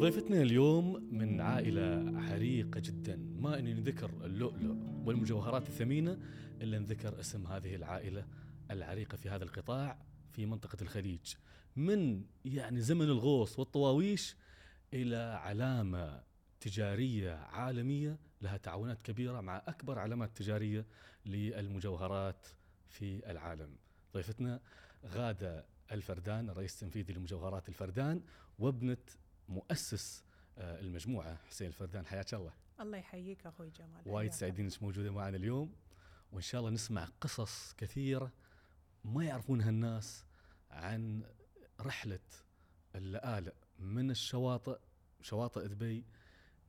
ضيفتنا اليوم من عائلة عريقة جدا ما إني نذكر اللؤلؤ والمجوهرات الثمينة إلا نذكر اسم هذه العائلة العريقة في هذا القطاع في منطقة الخليج من يعني زمن الغوص والطواويش إلى علامة تجارية عالمية لها تعاونات كبيرة مع أكبر علامات تجارية للمجوهرات في العالم. ضيفتنا غادة الفردان الرئيس التنفيذي لمجوهرات الفردان وابنة مؤسس آه، المجموعة. حسين الفردان حياك الله. الله يحييك أخوي جمال. وايد سعيدين إنك موجودة معنا اليوم. وإن شاء الله نسمع قصص كثيرة ما يعرفونها الناس عن رحلة اللآلئ من الشواطئ شواطئ دبي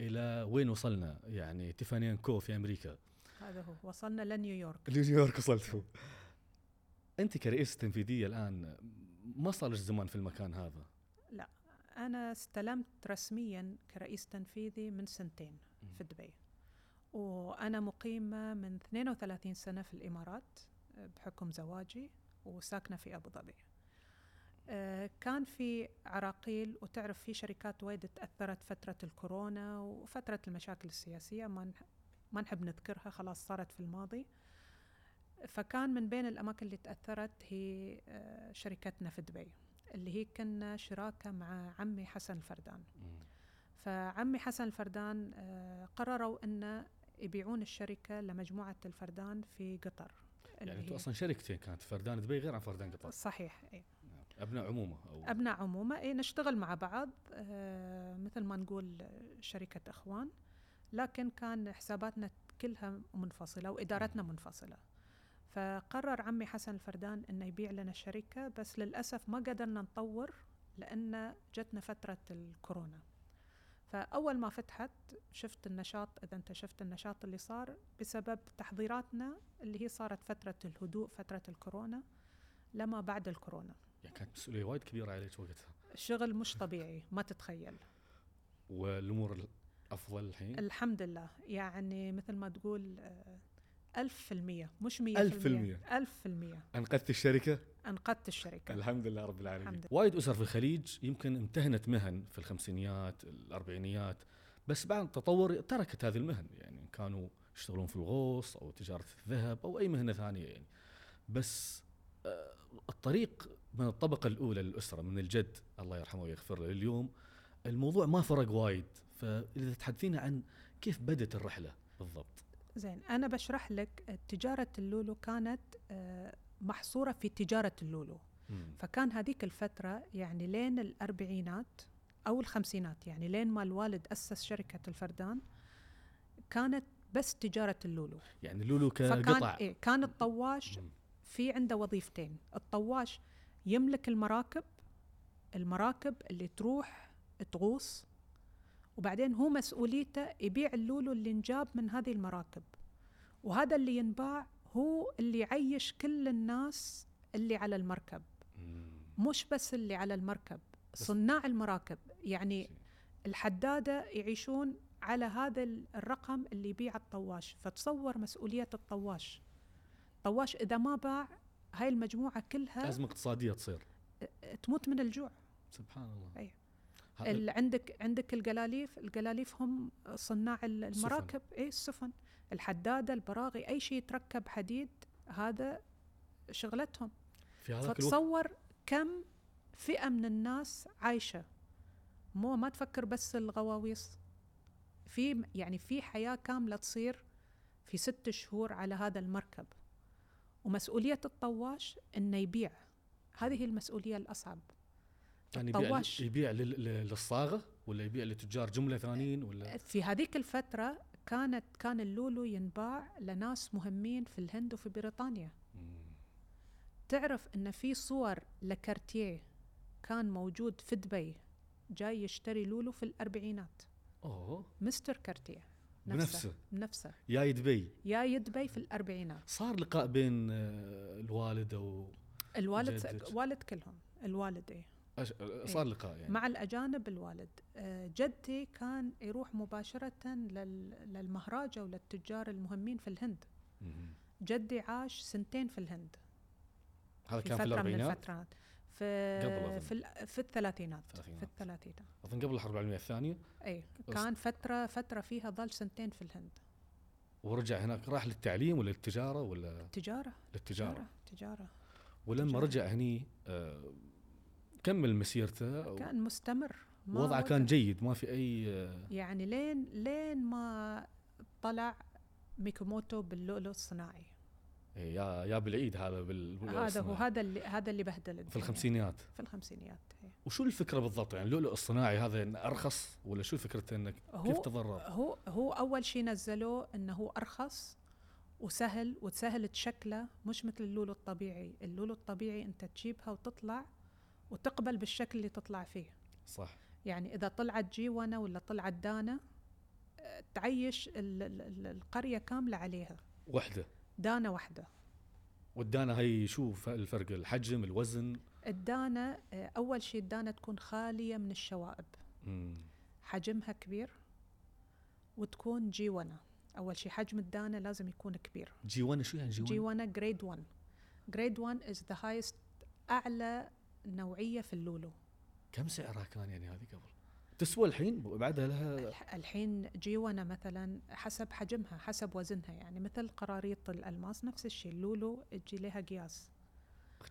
إلى وين وصلنا؟ يعني تيفاني كو في أمريكا. هذا هو. وصلنا لنيويورك. نيويورك وصلتوا أنت كرئيس تنفيذية الآن ما صار لك زمان في المكان هذا؟ أنا استلمت رسميا كرئيس تنفيذي من سنتين في دبي. وأنا مقيمة من 32 سنة في الإمارات بحكم زواجي وساكنة في أبو ظبي. آه، كان في عراقيل وتعرف في شركات وايد تأثرت فترة الكورونا وفترة المشاكل السياسية ما ما نحب نذكرها خلاص صارت في الماضي. فكان من بين الأماكن اللي تأثرت هي آه، شركتنا في دبي. اللي هي كنا شراكة مع عمي حسن الفردان فعمي حسن الفردان آه، قرروا إن يبيعون الشركة لمجموعة الفردان في قطر. يعني أنتم أصلا شركتين كانت فردان دبي غير عن فردان قطر. صحيح إيه. أبناء عمومة أو أبناء عمومة إيه نشتغل مع بعض آه مثل ما نقول شركة إخوان. لكن كان حساباتنا كلها منفصلة وإدارتنا منفصلة. فقرر عمي حسن الفردان إنه يبيع لنا الشركة بس للأسف ما قدرنا نطور لأن جتنا فترة الكورونا. فأول ما فتحت شفت النشاط إذا أنت شفت النشاط اللي صار بسبب تحضيراتنا اللي هي صارت فترة الهدوء فترة الكورونا لما بعد الكورونا. يعني كانت مسؤولية وايد كبيرة عليك وقتها. شغل مش طبيعي ما تتخيل. والأمور الأفضل الحين؟ الحمد لله. يعني مثل ما تقول آه، ألف في المية مش مية ألف في المية. ألف في المية. أنقذت الشركة؟ أنقذت الشركة. الحمد لله رب العالمين. الحمد وايد أسر في الخليج يمكن امتهنت مهن في الخمسينيات الأربعينيات بس بعد التطور تركت هذه المهن. يعني كانوا يشتغلون في الغوص أو تجارة الذهب أو أي مهنة ثانية يعني. بس آه، الطريق من الطبقة الأولى للأسرة من الجد الله يرحمه ويغفر له اليوم الموضوع ما فرق وايد. فإذا تحدثينا عن كيف بدت الرحلة بالضبط. زين أنا بشرح لك تجارة اللولو كانت آه، محصورة في تجارة اللولو مم. فكان هذيك الفترة يعني لين الأربعينات أو الخمسينات يعني لين ما الوالد أسس شركة الفردان كانت بس تجارة اللولو يعني لولو فكان كقطع إيه كان الطواش. في عنده وظيفتين الطواش يملك المراكب المراكب اللي تروح تغوص وبعدين هو مسؤوليته يبيع اللولو اللي انجاب من هذه المراكب. وهذا اللي ينباع هو اللي يعيش كل الناس اللي على المركب. مش بس اللي على المركب صناع المراكب. يعني الحدادة يعيشون على هذا ال- الرقم اللي يبيع الطواش. فتصور مسؤولية الطواش. طواش إذا ما باع هاي المجموعة كلها أزمة اقتصادية تصير. تموت من الجوع. سبحان الله. أي. هذا- عندك عندك الجلاليف الجلاليف هم صناع ال- المراكب. اي السفن. الحدادة البراغي أي شيء يتركب حديد هذا شغلتهم. في الوقت فتصور كم فئة من الناس عايشة. مو ما تفكر بس الغواويص. في يعني في حياة كاملة تصير في ست شهور على هذا المركب. ومسؤولية الطواش إنه يبيع. هذه هي المسؤولية الأصعب. يعني يبيع الطواش. يبيع لل- لل- للصاغة ولا يبيع لتجار جملة ثانيين ولا؟ في هذيك الفترة كانت كان اللولو ينباع لناس مهمين في الهند وفي بريطانيا. مم. تعرف إن في صور لكارتيه كان موجود في دبي جاي يشتري لولو في الأربعينات. أوه. مستر كارتيه. بنفسه؟ بنفسه يا دبي؟ يا دبي في الأربعينات. صار لقاء بين آه، الوالد أو الوالد. والد كلهم. الوالد إيه. أش- صار لقاء يعني. مع الأجانب الوالد. آه، جدي كان يروح مباشرة لل- وللتجار المهمين في الهند. جدي عاش سنتين في الهند. هذا في كان في فترة من الأربعينات؟ الفترات. في قبل أظن. في, في الثلاثينات. في الثلاثينات. أظن قبل الحرب العالميه الثانية اي كان فترة فترة فيها ظل سنتين في الهند. ورجع هناك. راح للتعليم ولا للتجارة ولا؟ تجارة. للتجارة. تجارة. تجارة. ولما تجارة. رجع هني آه، كمل مسيرته كان مستمر وضعه كان. جيد ما في أي يعني لين لين ما طلع ميكوموتو باللؤلؤ الصناعي إيه، يا يا بالعيد هذا بال هذا هو. هذا اللي هذا اللي بهدل في الدنيا. الخمسينيات في الخمسينيات إيه. وشو الفكرة بالضبط يعني اللؤلؤ الصناعي هذا إنه أرخص ولا شو فكرته إنك كيف تضرر هو هو أول شيء نزلوه إنه هو أرخص وسهل وسهل تشكله مش مثل اللولو الطبيعي اللولو الطبيعي أنت تجيبها وتطلع وتقبل بالشكل اللي تطلع فيه. صح. يعني إذا طلعت جيونة ولا طلعت دانة آه، تعيش ال- ال- ال- القرية كاملة عليها. وحدة. دانة واحدة والدانة هي شو الفرق الحجم الوزن. الدانة آه، أول شيء الدانة تكون خالية من الشوائب. مم. حجمها كبير وتكون جيونة أول شيء حجم الدانة لازم يكون كبير. جيوانة شو يعني جيوانة؟ جيونة grade 1 grade 1 is the highest أعلى نوعية في اللولو. كم سعرها كان يعني هذه قبل؟ تسوى الحين؟ بعدها لها الح- الحين جيونة مثلا حسب حجمها حسب وزنها. يعني مثل قراريط الألماس نفس الشيء. اللولو تجي لها قياس.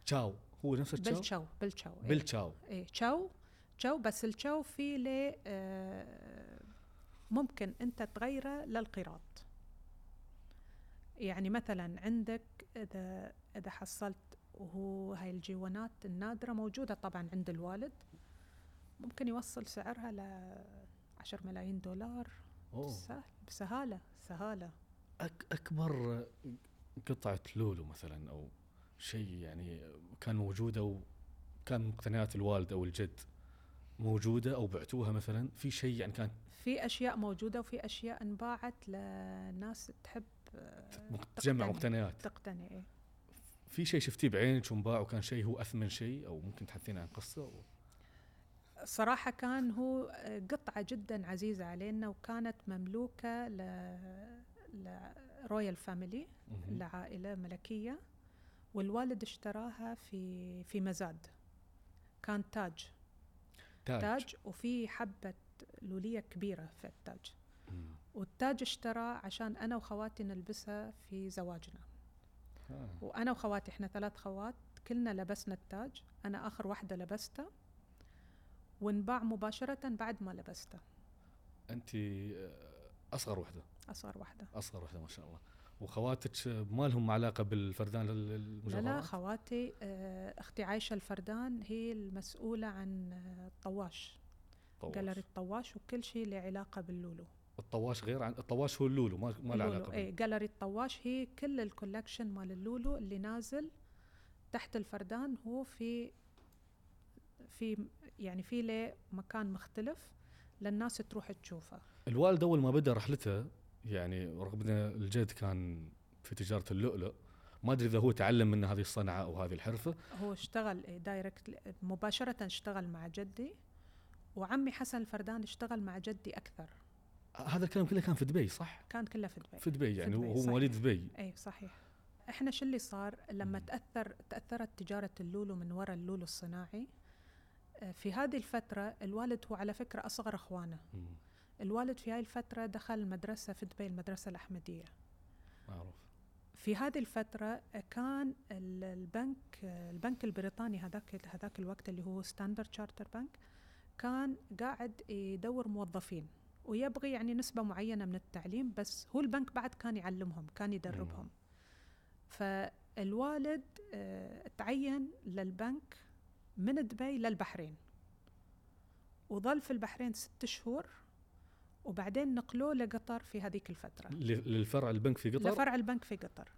تشاو. هو نفس التشاو؟ بالتشو بالتشو إيه. بالتشاو. إيه تشو تشو بس التشو في له آه، ممكن أنت تغيره للقيراط يعني مثلا عندك إذا إذا حصلت وهو هاي الجيوانات النادرة موجودة طبعا عند الوالد. ممكن يوصل سعرها ل 10 ملايين دولار. أوه. سهل بسهالة سهالة. أك أكبر قطعة لولو مثلا أو شيء يعني كان موجودة وكان مقتنيات الوالد أو الجد موجودة أو بعتوها مثلا؟ في شيء يعني كان في أشياء موجودة وفي أشياء انباعت لناس تحب آه، تجمع. مقتنيات. تقتني إيه. في شيء شفتيه بعينك وانباع وكان شيء هو أثمن شيء أو ممكن تحدثينا عن قصة؟ و... صراحة كان هو قطعة جدا عزيزة علينا وكانت مملوكة ل royal family. لعائلة ملكية والوالد اشتراها في في مزاد. كان تاج. تاج, تاج وفي حبة لولية كبيرة في التاج. والتاج اشتراه عشان أنا وخواتي نلبسها في زواجنا. آه. وأنا وخواتي إحنا ثلاث خوات كلنا لبسنا التاج. أنا آخر واحدة لبسته. وانباع مباشرة بعد ما لبسته. انت آه، أصغر وحده أصغر واحدة. أصغر وحده ما شاء الله. وخواتك ما لهم علاقة بالفردان لل- لا المجوهرات؟ لا خواتي آه، أختي عايشة الفردان هي المسؤولة عن الطواش طواش. جاليري الطواش وكل شيء له علاقة باللولو. الطواش غير عن الطواش هو اللولو ما ما له علاقة اي جاليري الطواش هي كل ال collection مال اللولو اللي نازل تحت الفردان هو في في يعني في له مكان مختلف للناس تروح تشوفه. الوالد أول ما بدأ رحلته يعني رغم إن الجد كان في تجارة اللؤلؤ ما أدري إذا هو تعلم من هذه الصنعة أو هذه الحرفة. هو اشتغل direct مباشرة اشتغل مع جدي وعمي حسن الفردان اشتغل مع جدي أكثر. هذا الكلام كله كان في دبي صح؟ كان كله في دبي في دبي يعني دبي، هو. مواليد دبي اي صحيح إحنا شو اللي صار لما. تأثر تأثرت تجارة اللولو من وراء اللولو الصناعي آه، في هذه الفترة الوالد هو على فكرة أصغر أخوانه مم. الوالد في هاي الفترة دخل مدرسة في دبي المدرسة الأحمدية معروف في هذه الفترة كان ال- البنك البنك البريطاني هذاك هذاك الوقت اللي هو ستاندرد شارتر بنك كان قاعد يدور موظفين ويبغي يعني نسبة معينة من التعليم بس هو البنك بعد كان يعلمهم كان يدربهم. فالوالد آه، تعين للبنك من دبي للبحرين. وظل في البحرين ست شهور وبعدين نقلوه لقطر في هذيك الفترة. للفرع البنك في قطر؟ لفرع البنك في قطر.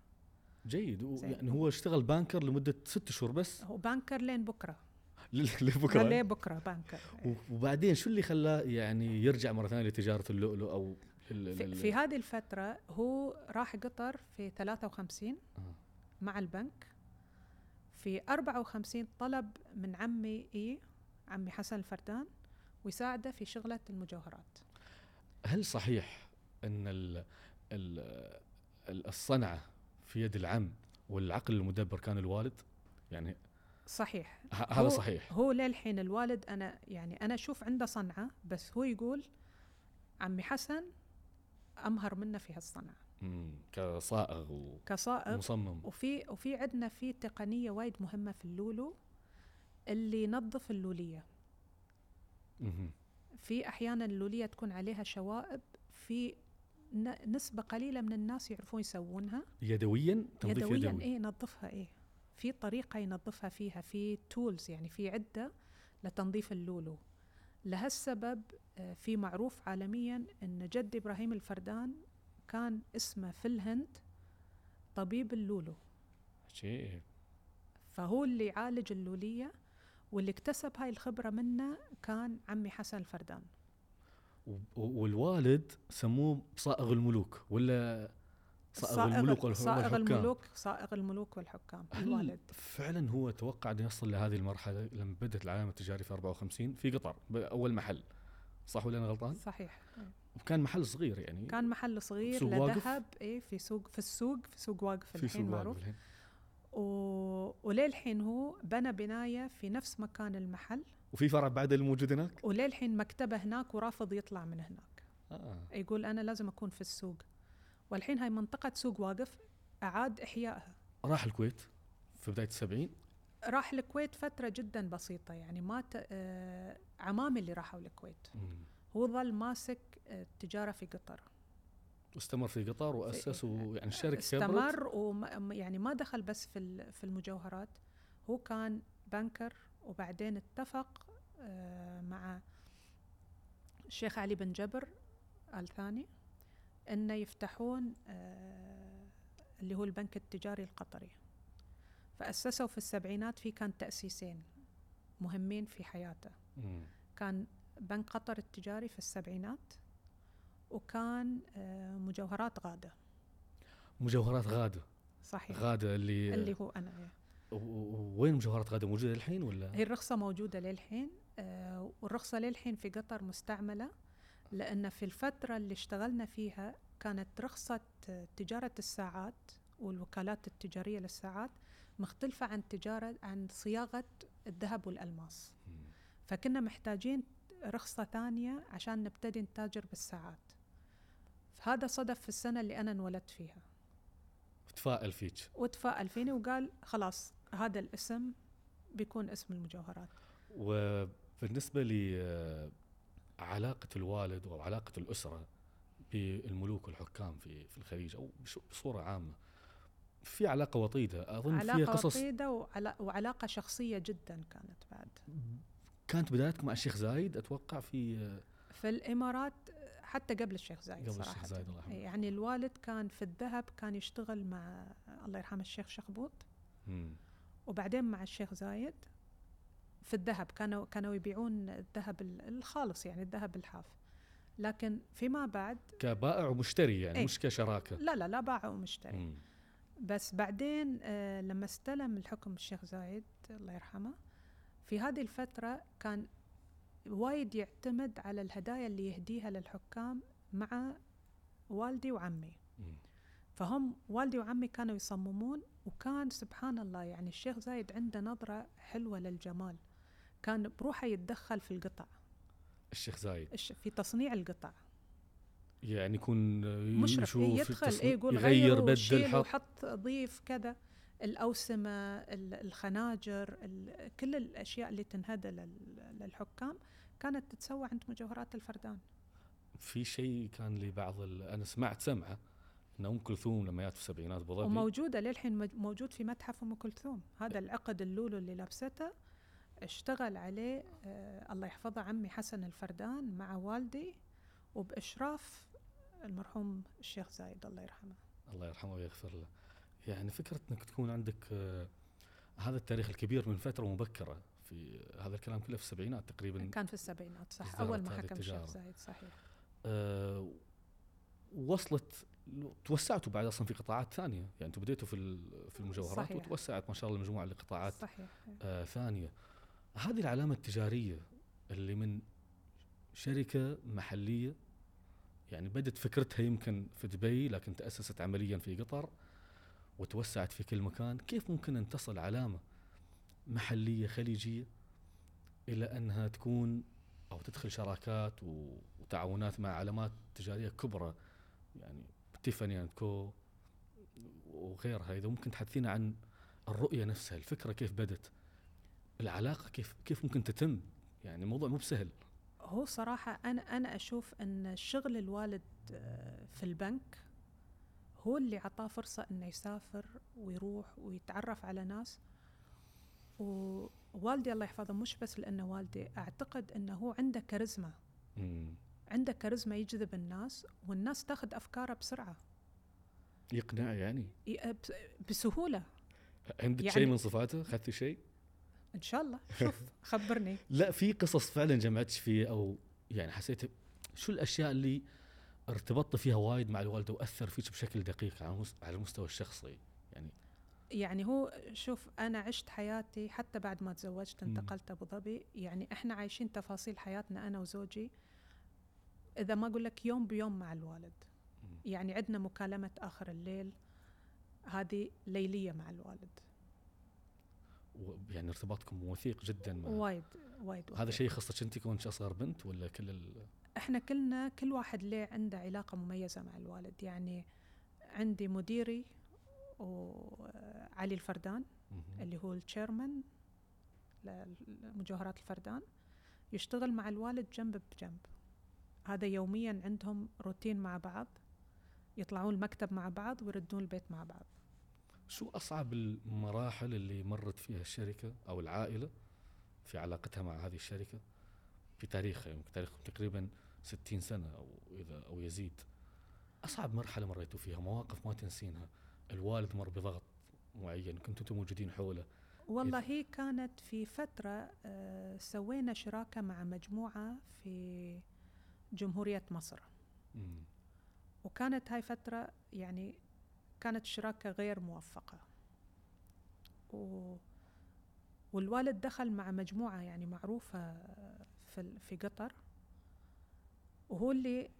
جيد. يعني هو اشتغل banker لمدة ست شهور بس؟ هو banker لين بكرة. ل- لبكرة لين بكرة banker و- وبعدين شو اللي خلاه يعني يرجع مرة ثانية لتجارة اللؤلؤ أو في, في هذه الفترة هو راح قطر في 53 آه. مع البنك في 54 طلب من عمي إي عمي حسن الفردان ويساعده في شغلة المجوهرات هل صحيح إن ال ال ال- الصنعة في يد العم والعقل المدبر كان الوالد؟ يعني صحيح. هذا صحيح. هو للحين الوالد أنا يعني أنا أشوف عنده صنعة بس هو يقول عمي حسن أمهر منه في هالصنعة. مم. كصائغ كصائغ. ومصمم. وفي وفي عندنا في تقنية وايد مهمة في اللولو اللي ينظف اللولية. مهم. في أحيانا اللولية تكون عليها شوائب في نسبة قليلة من الناس يعرفون يسوونها. يدويا؟ تنظيف يدويا يدوي. إيه ينظفها إيه. في طريقة ينظفها فيها في تولز يعني في عدة لتنظيف اللولو. لهالسبب آه، في معروف عالميا إن جد إبراهيم الفردان كان اسمه في الهند طبيب اللولو. شيء فهو اللي يعالج اللولية واللي اكتسب هاي الخبرة منه كان عمي حسن الفردان. والوالد سموه صائغ الملوك ولا صائغ الملوك والح- صائغ والحكام. الملوك صائغ الملوك والحكام. الوالد. فعلا هو توقع انه يصل لهذه المرحلة لما بدأت العلامه التجاريه في 54 في قطر باول محل. صح ولا أنا غلطان؟ صحيح. وكان محل صغير يعني. كان محل صغير؟ لذهب إيه في سوق في السوق في سوق واقف في الحين سوق معروف. الحين. و... وللحين هو بنى بناية في نفس مكان المحل. وفي فرع بعد الموجود هناك؟ وللحين مكتبة هناك ورافض يطلع من هناك. آه. يقول أنا لازم أكون في السوق. والحين هاي منطقة سوق واقف أعاد إحيائها. راح الكويت في بداية السبعين؟ راح الكويت فترة جدا بسيطة يعني ما. آه، عمامي اللي راحوا الكويت. هو ظل ماسك آه، التجارة في قطر. واستمر في قطر وأسس في- ويعني كبرت. استمر وما يعني ما دخل بس في في المجوهرات. هو كان بنكر وبعدين اتفق آه، مع الشيخ علي بن جبر آل ثاني انه يفتحون آه، اللي هو البنك التجاري القطري. فأسسوا في السبعينات في كان تأسيسين مهمين في حياته. مم. كان بنك قطر التجاري في السبعينات وكان آه، مجوهرات غادة. مجوهرات غادة. صحيح. غادة اللي, اللي هو أنا إيه. وين مجوهرات غادة؟ موجودة الحين ولا؟ هي الرخصة موجودة للحين آه، والرخصة للحين في قطر مستعملة. لأن في الفترة اللي اشتغلنا فيها كانت رخصة آه، تجارة الساعات والوكالات التجارية للساعات مختلفة عن تجارة عن صياغة الذهب والألماس. فكنا محتاجين رخصة ثانية عشان نبتدي نتاجر بالساعات. فهذا صدف في السنة اللي أنا انولدت فيها. تفائل فيك. وتفائل فيني وقال خلاص هذا الاسم بيكون اسم المجوهرات. وبالنسبة لعلاقه الوالد أو علاقة الأسرة بالملوك والحكام في في الخليج أو بصورة عامة. في علاقة وطيدة. أظن فيها علاقة قصص وطيدة وعلا- وعلاقة شخصية جدا كانت بعد. كانت بدايتك مع الشيخ زايد؟ أتوقع في في الإمارات حتى قبل الشيخ زايد قبل الشيخ صراحة. زايد الله يرحمه. يعني الوالد كان في الذهب كان يشتغل مع الله يرحمه الشيخ شخبوط. وبعدين مع الشيخ زايد. في الذهب كانوا كانوا يبيعون الذهب ال- الخالص يعني الذهب الحاف لكن فيما بعد كبائع ومشتري يعني إيه. مش كشراكة لا لا لا باع ومشتري مم. بس بعدين آه، لما استلم الحكم الشيخ زايد الله يرحمه في هذه الفترة كان وايد يعتمد على الهدايا اللي يهديها للحكام مع والدي وعمي مم. فهم والدي وعمي كانوا يصممون وكان سبحان الله يعني الشيخ زايد عنده نظرة حلوة للجمال كان بروحه يتدخل في القطع. الشيخ زايد. الش- في تصنيع القطع. يعني يكون مشرف إيه يشوف يدخل التصنيع- إيه يقول يغير غير بدل حط. وحط ضيف كذا. الأوسمة ال- الخناجر ال- كل الأشياء اللي تنهدى لل- للحكام كانت تتسوى عند مجوهرات الفردان. في شيء كان لبعض. أنا سمعت سمعة إن أم كلثوم لما جات في السبعينات ابو ظبي وموجودة للحين موجود في متحف أم كلثوم. هذا العقد اللولو اللي لابسته اشتغل عليه آه الله يحفظه عمي حسن الفردان مع والدي وبإشراف المرحوم الشيخ زايد الله يرحمه. الله يرحمه ويغفر له. يعني فكرة إنك تكون عندك آه، هذا التاريخ الكبير من فترة مبكرة في هذا الكلام كله في السبعينات تقريبا. كان في السبعينات صح. أول ما حكم الشيخ. زايد صحيح. آه، وصلت توسعتوا بعد أصلا في قطاعات ثانية. يعني أنتم بديتوا في في المجوهرات صحيح. وتوسعت ما شاء الله المجموعة لقطاعات صحيح. آه ثانية. هذه العلامة التجارية اللي من شركة محلية يعني بدت فكرتها يمكن في دبي لكن تأسست عمليا في قطر وتوسعت في كل مكان. كيف ممكن أن تصل علامة محلية خليجية إلى أنها تكون أو تدخل شراكات وتعاونات مع علامات تجارية كبرى؟ يعني تيفاني أند كو وغيرها. إذا ممكن تحدثينا عن الرؤية نفسها الفكرة كيف بدت؟ العلاقة كيف كيف ممكن تتم؟ يعني الموضوع مو بسهل. هو صراحة أنا أنا أشوف أن شغل الوالد آه، في البنك هو اللي عطاه فرصة أنه يسافر ويروح ويتعرف على ناس. ووالدي الله يحفظه مش بس لأنه والدي أعتقد أنه هو عنده كاريزما. عنده كاريزما يجذب الناس والناس تاخذ أفكاره بسرعة. يقنع يعني؟ ي- بس- بسهولة. عندك يعني- شيء من صفاته؟ اخذتي شيء؟ إن شاء الله. شوف خبرني. لا في قصص فعلا جمعتش فيه أو يعني حسيت شو الأشياء اللي ارتبطت فيها وايد مع الوالدة وأثر فيك بشكل دقيق على على المستوى الشخصي؟ يعني يعني هو شوف أنا عشت حياتي حتى بعد ما تزوجت. انتقلت أبو ظبي. يعني إحنا عايشين تفاصيل حياتنا أنا وزوجي. إذا ما أقول لك يوم بيوم مع الوالد. يعني عندنا مكالمة آخر الليل. هذه ليلية مع الوالد. يعني ارتباطكم وثيق جدا مع وايد وايد هذا. شيء يخصك انت كونك اصغر بنت ولا كل ال... إحنا كلنا كل واحد له عنده علاقة مميزة مع الوالد يعني عندي مديري وعلي الفردان. اللي هو التشيرمان لمجوهرات الفردان يشتغل مع الوالد جنب بجنب هذا يوميا عندهم روتين مع بعض يطلعون المكتب مع بعض ويردون البيت مع بعض شو أصعب المراحل اللي مرت فيها الشركة أو العائلة في علاقتها مع هذه الشركة؟ في تاريخها يعني تاريخهم تقريبا 60 سنة أو إذا أو يزيد. أصعب مرحلة مريتوا فيها مواقف ما تنسينها الوالد مر بضغط معين كنتوا أنتم موجودين حوله. والله هي كانت في فترة آه، سوينا شراكة مع مجموعة في جمهورية مصر. مم. وكانت هاي فترة يعني كانت شراكة غير موفقة. و والوالد دخل مع مجموعة يعني معروفة في في قطر. وهو اللي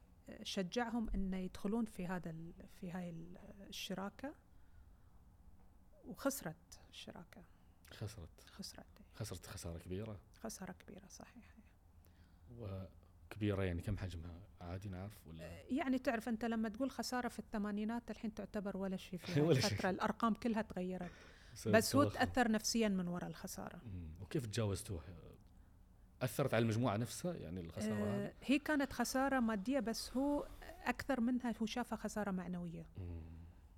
شجعهم إنه يدخلون في هذا ال- في هاي ال- الشراكة. وخسرت الشراكة. خسرت. خسرت خسرت خسارة كبيرة. خسارة كبيرة صحيح وكبيره يعني كم حجمها عادي نعرف ولا يعني تعرف أنت لما تقول خسارة في الثمانينات الحين تعتبر ولا شيء في. الفترة الأرقام كلها تغيرت بس هو؟ تأثر نفسيا من وراء الخسارة. وكيف تجاوزتوها أثرت على المجموعة نفسها يعني الخسارة هذه آه هي كانت خسارة مادية بس هو أكثر منها هو شافها خسارة معنوية مم.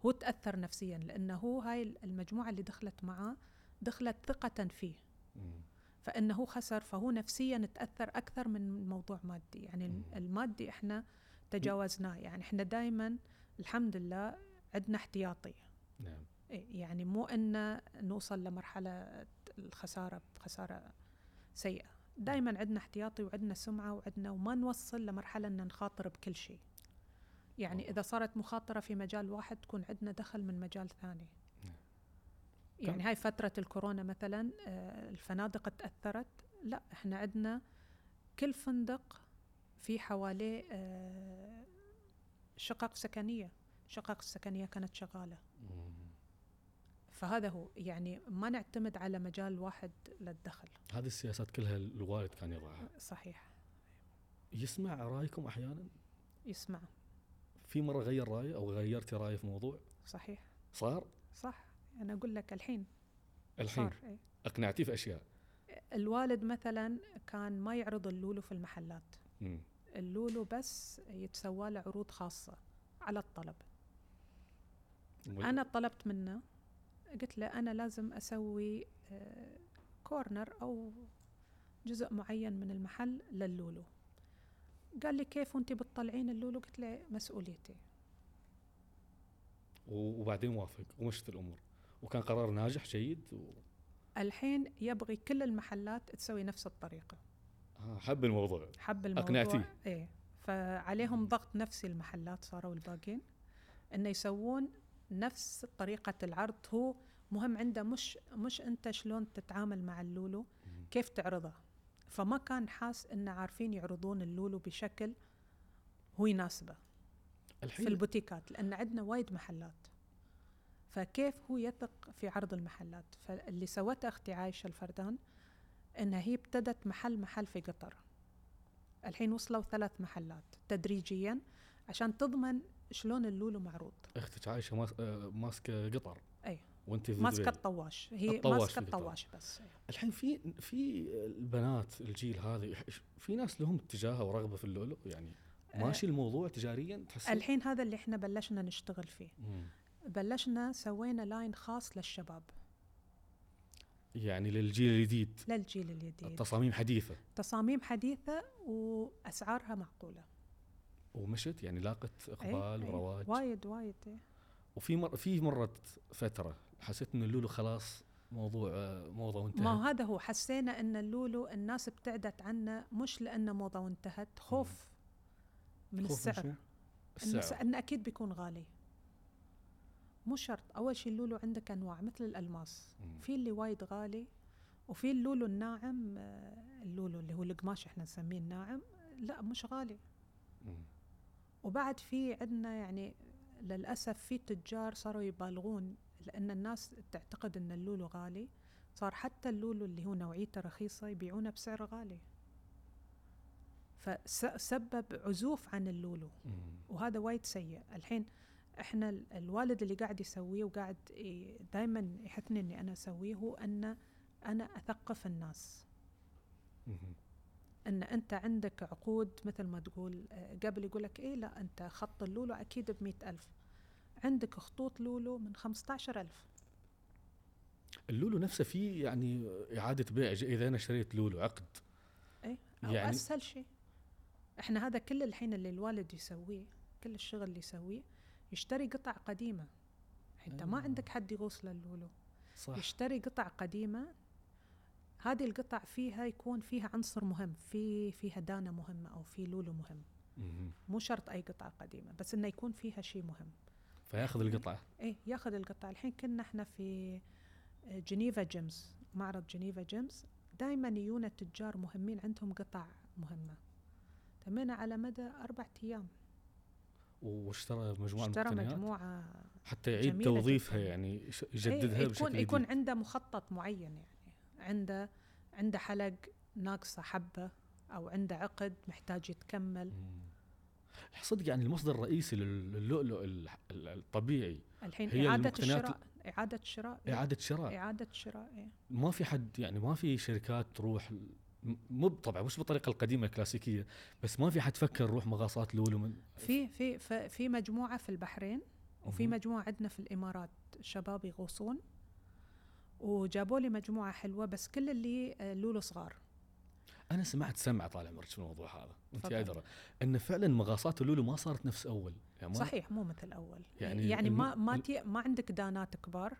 هو تأثر نفسيا لأنه هو هاي المجموعة اللي دخلت معاه دخلت ثقة فيه مم. فإنه خسر فهو نفسيا تأثر أكثر من موضوع مادي. يعني. المادي إحنا تجاوزناه. يعني إحنا دائما الحمد لله عندنا احتياطي. نعم. يعني مو ان نوصل لمرحلة الخسارة بخساره سيئة. دائما عندنا احتياطي وعندنا سمعة وعندنا وما نوصل لمرحلة ان نخاطر بكل شيء. يعني. إذا صارت مخاطرة في مجال واحد تكون عندنا دخل من مجال ثاني. يعني هاي فترة الكورونا مثلا آه، الفنادق تأثرت. لا إحنا عندنا كل فندق في حواليه آه، شقق سكنية. شقق السكنيه كانت شغالة. مم. فهذا هو. يعني ما نعتمد على مجال واحد للدخل. هذه السياسات كلها الوالد كان يضعها. صحيح. يسمع رأيكم أحيانا؟ يسمع. في مرة غير رايه أو غيرتي رايه في موضوع؟ صحيح. صار؟ صح. أنا أقول لك الحين. الحين؟ صار إيه. اقنعتيه في أشياء؟ الوالد مثلا كان ما يعرض اللولو في المحلات. مم. اللولو بس يتسوى له عروض خاصة على الطلب. وال- أنا طلبت منه قلت له أنا لازم أسوي آه، كورنر أو جزء معين من المحل للولو. قال لي كيف وانت بتطلعين اللولو؟ قلت له مسؤوليتي. وبعدين وافق ومشت الأمور. وكان قرار ناجح جيد و... الحين يبغي كل المحلات تسوي نفس الطريقة. آه حب الموضوع. حب الموضوع. أقنعتيه. إيه. فعليهم ضغط نفسي المحلات صاروا الباقين إنه يسوون نفس طريقة العرض. هو مهم عنده مش مش أنت شلون تتعامل مع اللولو. كيف تعرضه. فما كان حاس إنه عارفين يعرضون اللولو بشكل هو يناسبه. في الحين البوتيكات لأن عندنا وايد محلات. فكيف هو يثق في عرض المحلات فاللي سوته أختي عايشة الفردان إنها هي ابتدت محل محل في قطر الحين وصلوا ثلاث محلات تدريجيا عشان تضمن شلون اللولو معروض أختك عايشة آه، ماسكة قطر أي. وأنت في ماسكة. الطواش هي ماسكة. الطواش بس أي. الحين في في البنات الجيل هذا في ناس لهم اتجاه ورغبة في اللؤلؤ يعني ماشي الموضوع تجاريا تحس الحين هذا اللي إحنا بلشنا نشتغل فيه مم. بلشنا سوينا لاين خاص للشباب. يعني للجيل الجديد. للجيل الجديد. التصاميم حديثة. تصاميم حديثة وأسعارها معقولة. ومشت يعني لاقت أي، إقبال أي. ورواج. وايد وايد إيه. وفي مر في مرت فترة حسيت إن اللولو خلاص موضوع آه، موضه ما هذا هو حسينا أن اللولو الناس ابتعدت عنه مش لأنه موضة وانتهت خوف من خوف السعر. السعر. إنه أكيد بيكون غالي. مو شرط. أول شيء اللولو عندك أنواع مثل الألماس. مم. في اللي وايد غالي وفي اللولو الناعم آه، اللولو اللي هو القماش إحنا نسميه الناعم. لا مش غالي. وبعد في عندنا يعني للأسف في تجار صاروا يبالغون لأن الناس تعتقد أن اللولو غالي. صار حتى اللولو اللي هو نوعيته رخيصة يبيعونه بسعر غالي. فسبب عزوف عن اللولو. وهذا وايد سيء. الحين إحنا ال- الوالد اللي قاعد يسويه وقاعد دائما يحثني إني أنا أسويه هو أن أنا أثقف الناس. أن أنت عندك عقود مثل ما تقول آه، قبل يقول لك إيه لا أنت خط اللولو أكيد ب ألف. عندك خطوط لولو من 15000 اللولو نفسه فيه يعني إعادة بيع اذا أنا اشتريت لولو عقد. اي أو يعني- يعني أسهل شيء. إحنا هذا كل الحين اللي الوالد يسويه كل الشغل اللي يسويه يشتري قطع قديمة. انت ما آه. عندك حد يغوص للولو صح. يشتري قطع قديمة. هذه القطع فيها يكون فيها عنصر مهم في فيها دانة مهمة أو في لولو مهم. مم. مو شرط أي قطعة قديمة بس إنه يكون فيها شيء مهم. فياخذ القطعة. إيه ياخذ القطع الحين كنا إحنا في جنيفا جيمز معرض جنيفا جيمز. دائما يجونا تجار مهمين عندهم قطع مهمة. تمينا على مدى أربعة أيام. واشترى مجموعة اشترى مجموعة حتى يعيد توظيفها جداً. يعني إيه، يجددها بشكل يكون يكون جديد عنده مخطط معين يعني عنده عنده حلق ناقصة حبة أو عنده عقد محتاج يتكمل. صدق يعني المصدر الرئيسي لل- للؤلؤ ال- ال- الطبيعي الحين هي إعادة الشراء إعادة شراء إيه، إعادة شراء إعادة شراء إيه. ما في حد يعني ما في شركات تروح مو طبعا مش بالطريقة القديمة الكلاسيكية بس ما في حد فكر نروح مغاصات لولو من في في في مجموعة في البحرين وفي مهم. مجموعة عندنا في الإمارات شباب يغوصون وجابوا لي مجموعة حلوة بس كل اللي آه، لولو صغار. أنا سمعت سمعة طال عمرك في الموضوع هذا أنت. أدرى. إن فعلا مغاصات اللولو ما صارت نفس أول يعني صحيح مو مثل أول. يعني يعني, الم- ما ما ما عندك دانات كبار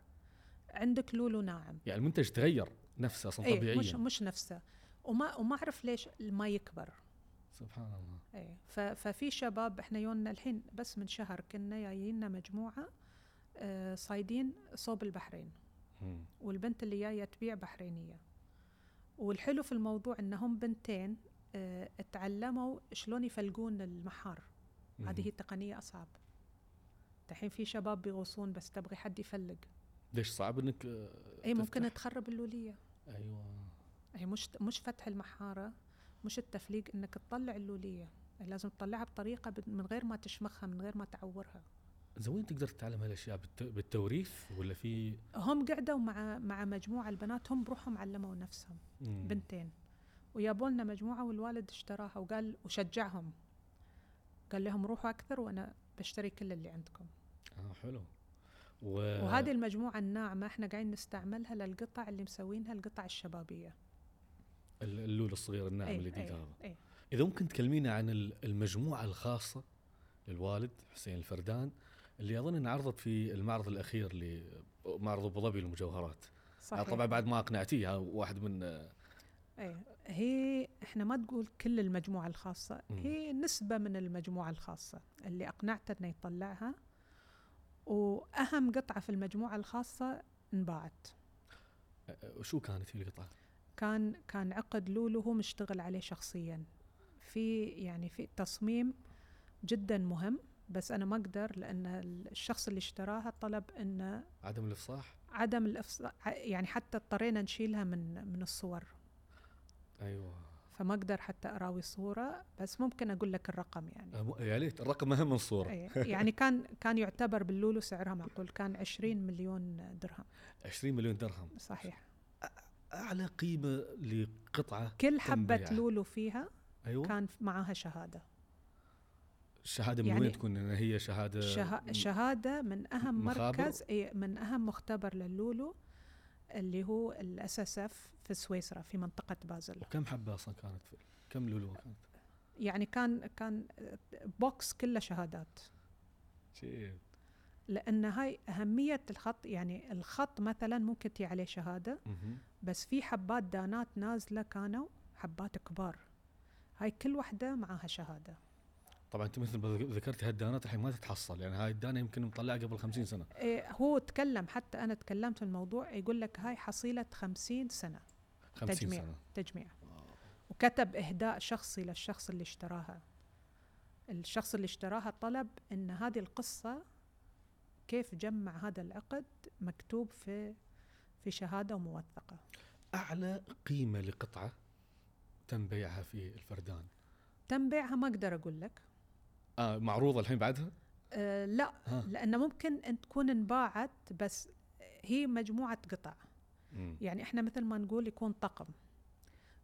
عندك لولو ناعم. يعني المنتج تغير نفسه أصلا إيه طبيعيا. مش مش نفسه. وما وما أعرف ليش ما يكبر. سبحان الله. إيه ف- ففي شباب إحنا يونا الحين بس من شهر كنا جايين مجموعة آه، صايدين صوب البحرين. مم. والبنت اللي جاية تبيع بحرينية. والحلو في الموضوع إنهم بنتين آه، تعلموا شلون يفلقون المحار. هذه مم. هي تقنيه أصعب. الحين في شباب بيغوصون بس تبغي حد يفلق. ليش صعب إنك آه، اي ممكن؟ تخرب اللولية. أيوه. هي مش مش فتح المحارة مش التفليق إنك تطلع اللولية. لازم تطلعها بطريقة من غير ما تشمخها من غير ما تعورها. زين وين تقدر تتعلم هالأشياء؟ بالت- بالتوريث ولا في؟ هم قعدوا مع مع مجموعة البنات هم بروحهم علموا نفسهم مم. بنتين. ويابوا لنا مجموعة والوالد اشتراها وقال وشجعهم. قال لهم روحوا أكثر وأنا بشتري كل اللي عندكم. آه حلو. و... وهذه المجموعة الناعمة إحنا قاعدين نستعملها للقطع اللي مسوينها القطع الشبابية. ال- اللول الصغير الناعم أي- الجديد أي- هذا أي. إذا ممكن تكلمينا عن ال- المجموعة الخاصة للوالد حسين الفردان اللي أظن ان عرضت في المعرض الأخير لمعرض أبو ظبي للمجوهرات صحيح طبعا بعد ما اقنعتيه ها واحد من إيه هي إحنا ما تقول كل المجموعة الخاصة. هي نسبة من المجموعة الخاصة اللي أقنعته إنه يطلعها وأهم قطعة في المجموعة الخاصة انباعت شو كانت هي القطعة؟ كان كان عقد لولو هو مشتغل عليه شخصيا. في يعني في تصميم جدا مهم بس أنا ما أقدر لأن الشخص اللي اشتراها طلب انه عدم الإفصاح؟ عدم الافصاح يعني حتى اضطرينا نشيلها من من الصور. أيوه. فما أقدر حتى أراوي صورة بس ممكن أقول لك الرقم يعني. يا ليت الرقم أهم من الصورة. إيه، يعني كان كان يعتبر باللولو سعرها معقول كان 20 مليون درهم. 20 مليون درهم. صحيح. أعلى قيمة لقطعة كل حبة بيعها. لولو فيها أيوه. كان معاها شهادة. الشهاده من يعني وين تكون؟ ان هي شهادة شه... شهادة من أهم مخابر؟ مركز من أهم مختبر للولو اللي هو ال SSEF في سويسرا في منطقة بازل. وكم حبة أصلا كانت في كم لولو كانت؟ يعني كان كان box كله شهادات. شيء لأن هاي أهمية الخط يعني الخط مثلا ممكن تيي عليه شهادة. بس في حبات دانات نازلة كانوا حبات كبار. هاي كل واحدة معاها شهادة. طبعا أنت مثل ما ذكرت هالدانات الحين ما تتحصل يعني هاي الدانة يمكن مطلعة قبل 50 سنة. إيه هو تكلم حتى أنا تكلمت في الموضوع يقول لك هاي حصيلة خمسين سنة. 50 تجميع. سنة. تجميع. وكتب إهداء شخصي للشخص اللي اشتراها. الشخص اللي اشتراها طلب أن هذه القصة كيف جمع هذا العقد مكتوب في في شهادة موثقة أعلى قيمة لقطعة تم بيعها في الفردان. تم بيعها ما أقدر أقول لك. آه معروضة الحين بعدها؟ أه لا ها. لأن ممكن أن تكون انباعت بس هي مجموعة قطع. مم. يعني إحنا مثل ما نقول يكون طقم.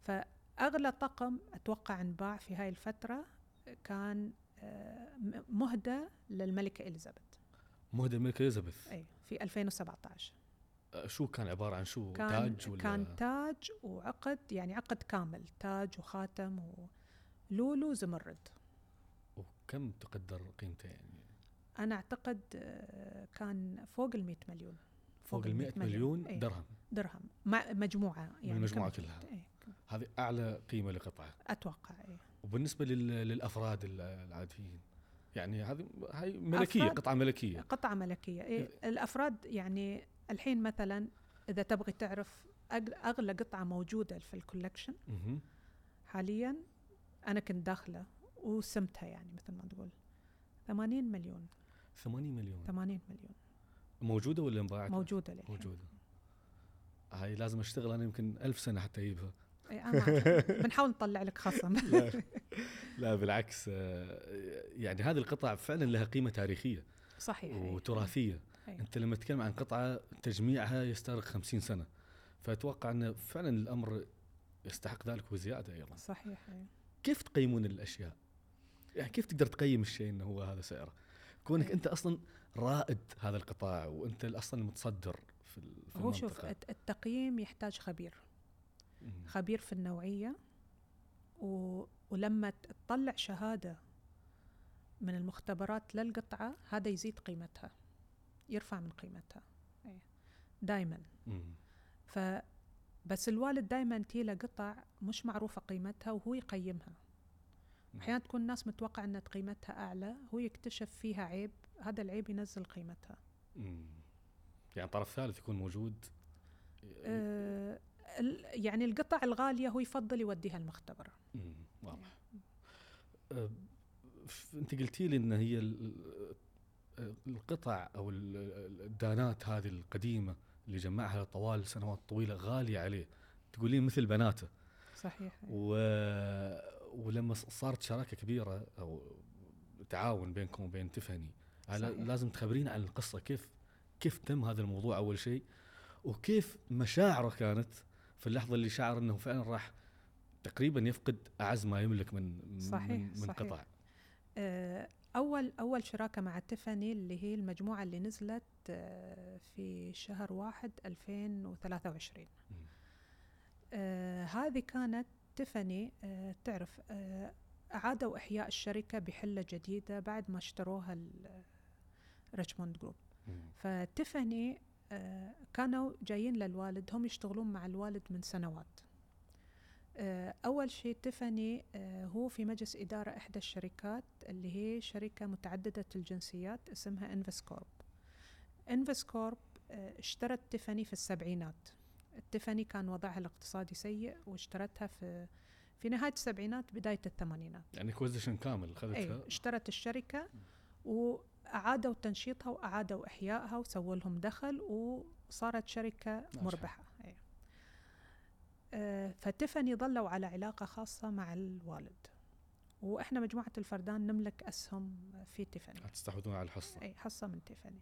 فأغلى طقم أتوقع انباع في هاي الفترة كان آه، م- مهدى للملكة إليزابيث. مهدى الملكه إليزابيث. أي في 2017 آه، شو كان عبارة عن شو؟ كان تاج ولا؟ كان تاج وعقد يعني عقد كامل تاج وخاتم ولولو زمرد وكم تقدر قيمته يعني أنا أعتقد آه، كان فوق ال 100 مليون. فوق ال 100 مليون. إيه. درهم. درهم. مع مجموعة يعني المجموعة كلها. إيه، هذه أعلى قيمة لقطعه أتوقع إيه. وبالنسبة لل... للأفراد ال- العاديين يعني هذه هاي ملكية؟ قطعة ملكية. قطعة ملكية. إيه الأفراد يعني الحين مثلا إذا تبغي تعرف أغلى قطعة موجودة في الكولكشن. حاليا أنا كنت داخلة وسمتها يعني مثل ما تقول. 80 مليون. 80 مليون. 80 مليون. موجودة ولا انباعت؟ موجودة للحين. موجودة. هاي لازم أشتغل أنا يمكن ألف سنة حتى أجيبها. إيه أنا أعرف. بنحاول نطلع لك خصم لا, لا بالعكس آه، يعني هذه القطع فعلا لها قيمة تاريخية صحيح. وتراثية إيه. أنت لما تتكلم عن قطعة تجميعها يستغرق 50 سنة فأتوقع أن فعلا الأمر يستحق ذلك وزيادة أيضا صحيح إيه. كيف تقيمون الأشياء يعني كيف تقدر تقيم الشيء إنه هو هذا سعره كونك إيه. أنت أصلا رائد هذا القطاع وأنت أصلا المتصدر في في هو شوف التقييم يحتاج خبير. خبير في النوعية و... ولما تطلع شهادة من المختبرات للقطعة هذا يزيد قيمتها يرفع من قيمتها. دائما مم. ف بس الوالد دائما تيله قطع مش معروفة قيمتها وهو يقيمها. أحيانا تكون الناس متوقع أن قيمتها أعلى هو يكتشف فيها عيب هذا العيب ينزل قيمتها. مم. يعني طرف ثالث يكون موجود أه يعني القطع الغالية هو يفضل يوديها المختبر. واضح. أه، انت قلتي لي إن هي ال- ال- القطع أو ال- ال- الدانات هذه القديمة اللي جمعها طوال سنوات طويلة غالية عليه. تقولين مثل بناته. صحيح. و... ولما صارت شراكة كبيرة أو تعاون بينكم وبين صحيح. لازم تخبرينا عن القصة كيف كيف تم هذا الموضوع أول شيء؟ وكيف مشاعره كانت؟ في اللحظة اللي شعر إنه فعلا راح تقريبا يفقد أعز ما يملك من صحيح، من, من صحيح. قطع آه، أول أول شراكة مع تيفاني اللي هي المجموعة اللي نزلت آه، في شهر واحد 2023 مم. آه، هذه كانت تيفاني آه، تعرف آه، أعادوا إحياء الشركة بحلة جديدة بعد ما اشتروها ال- ريتشموند group. فتيفاني كانوا جايين للوالد هم يشتغلون مع الوالد من سنوات. آه، أول شيء تيفاني آه، هو في مجلس إدارة إحدى الشركات اللي هي شركة متعددة الجنسيات اسمها انفستكورب انفستكورب آه، اشترت تيفاني في السبعينات. تيفاني كان وضعها الاقتصادي سيء واشترتها في في نهاية السبعينات بداية الثمانينات. يعني acquisition كامل أي اخذتها اشترت الشركة وأعادوا تنشيطها وأعادوا إحيائها وسووا لهم دخل وصارت شركة. مربحة. أي. آه، فتيفاني ظلوا على علاقة خاصة مع الوالد. وإحنا مجموعة الفردان نملك أسهم في تيفاني. تستحوذون على الحصة. اي حصة من تيفاني.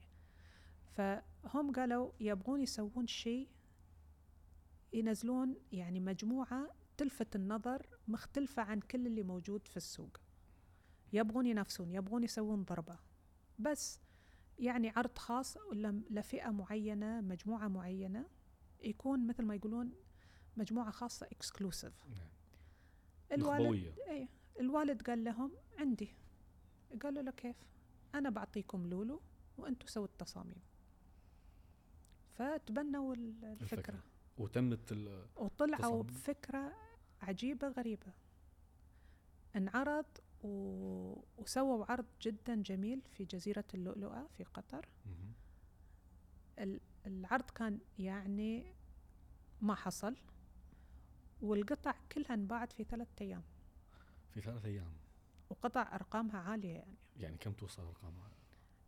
فهم قالوا يبغون يسوون شيء ينزلون يعني مجموعة تلفت النظر مختلفة عن كل اللي موجود في السوق. يبغون ينافسون يبغون يسوون ضربة. بس يعني عرض خاص لفئة معينة مجموعة معينة يكون مثل ما يقولون مجموعة خاصة اكسكلوسيف نعم. الوالد إيه. الوالد قال لهم عندي. قالوا له كيف؟ أنا بعطيكم لولو وأنتم سووا التصاميم. فتبنوا ال- الفكرة. الفكرة. وتمت ال- وطلعوا التصاميم. بفكرة عجيبة غريبة. انعرض و... وسووا عرض جدا جميل في جزيرة اللؤلؤة في قطر. العرض كان يعني ما حصل والقطع كلها انباعت في ثلاثة أيام. في ثلاث أيام. وقطع أرقامها عالية يعني. يعني كم توصل أرقامها؟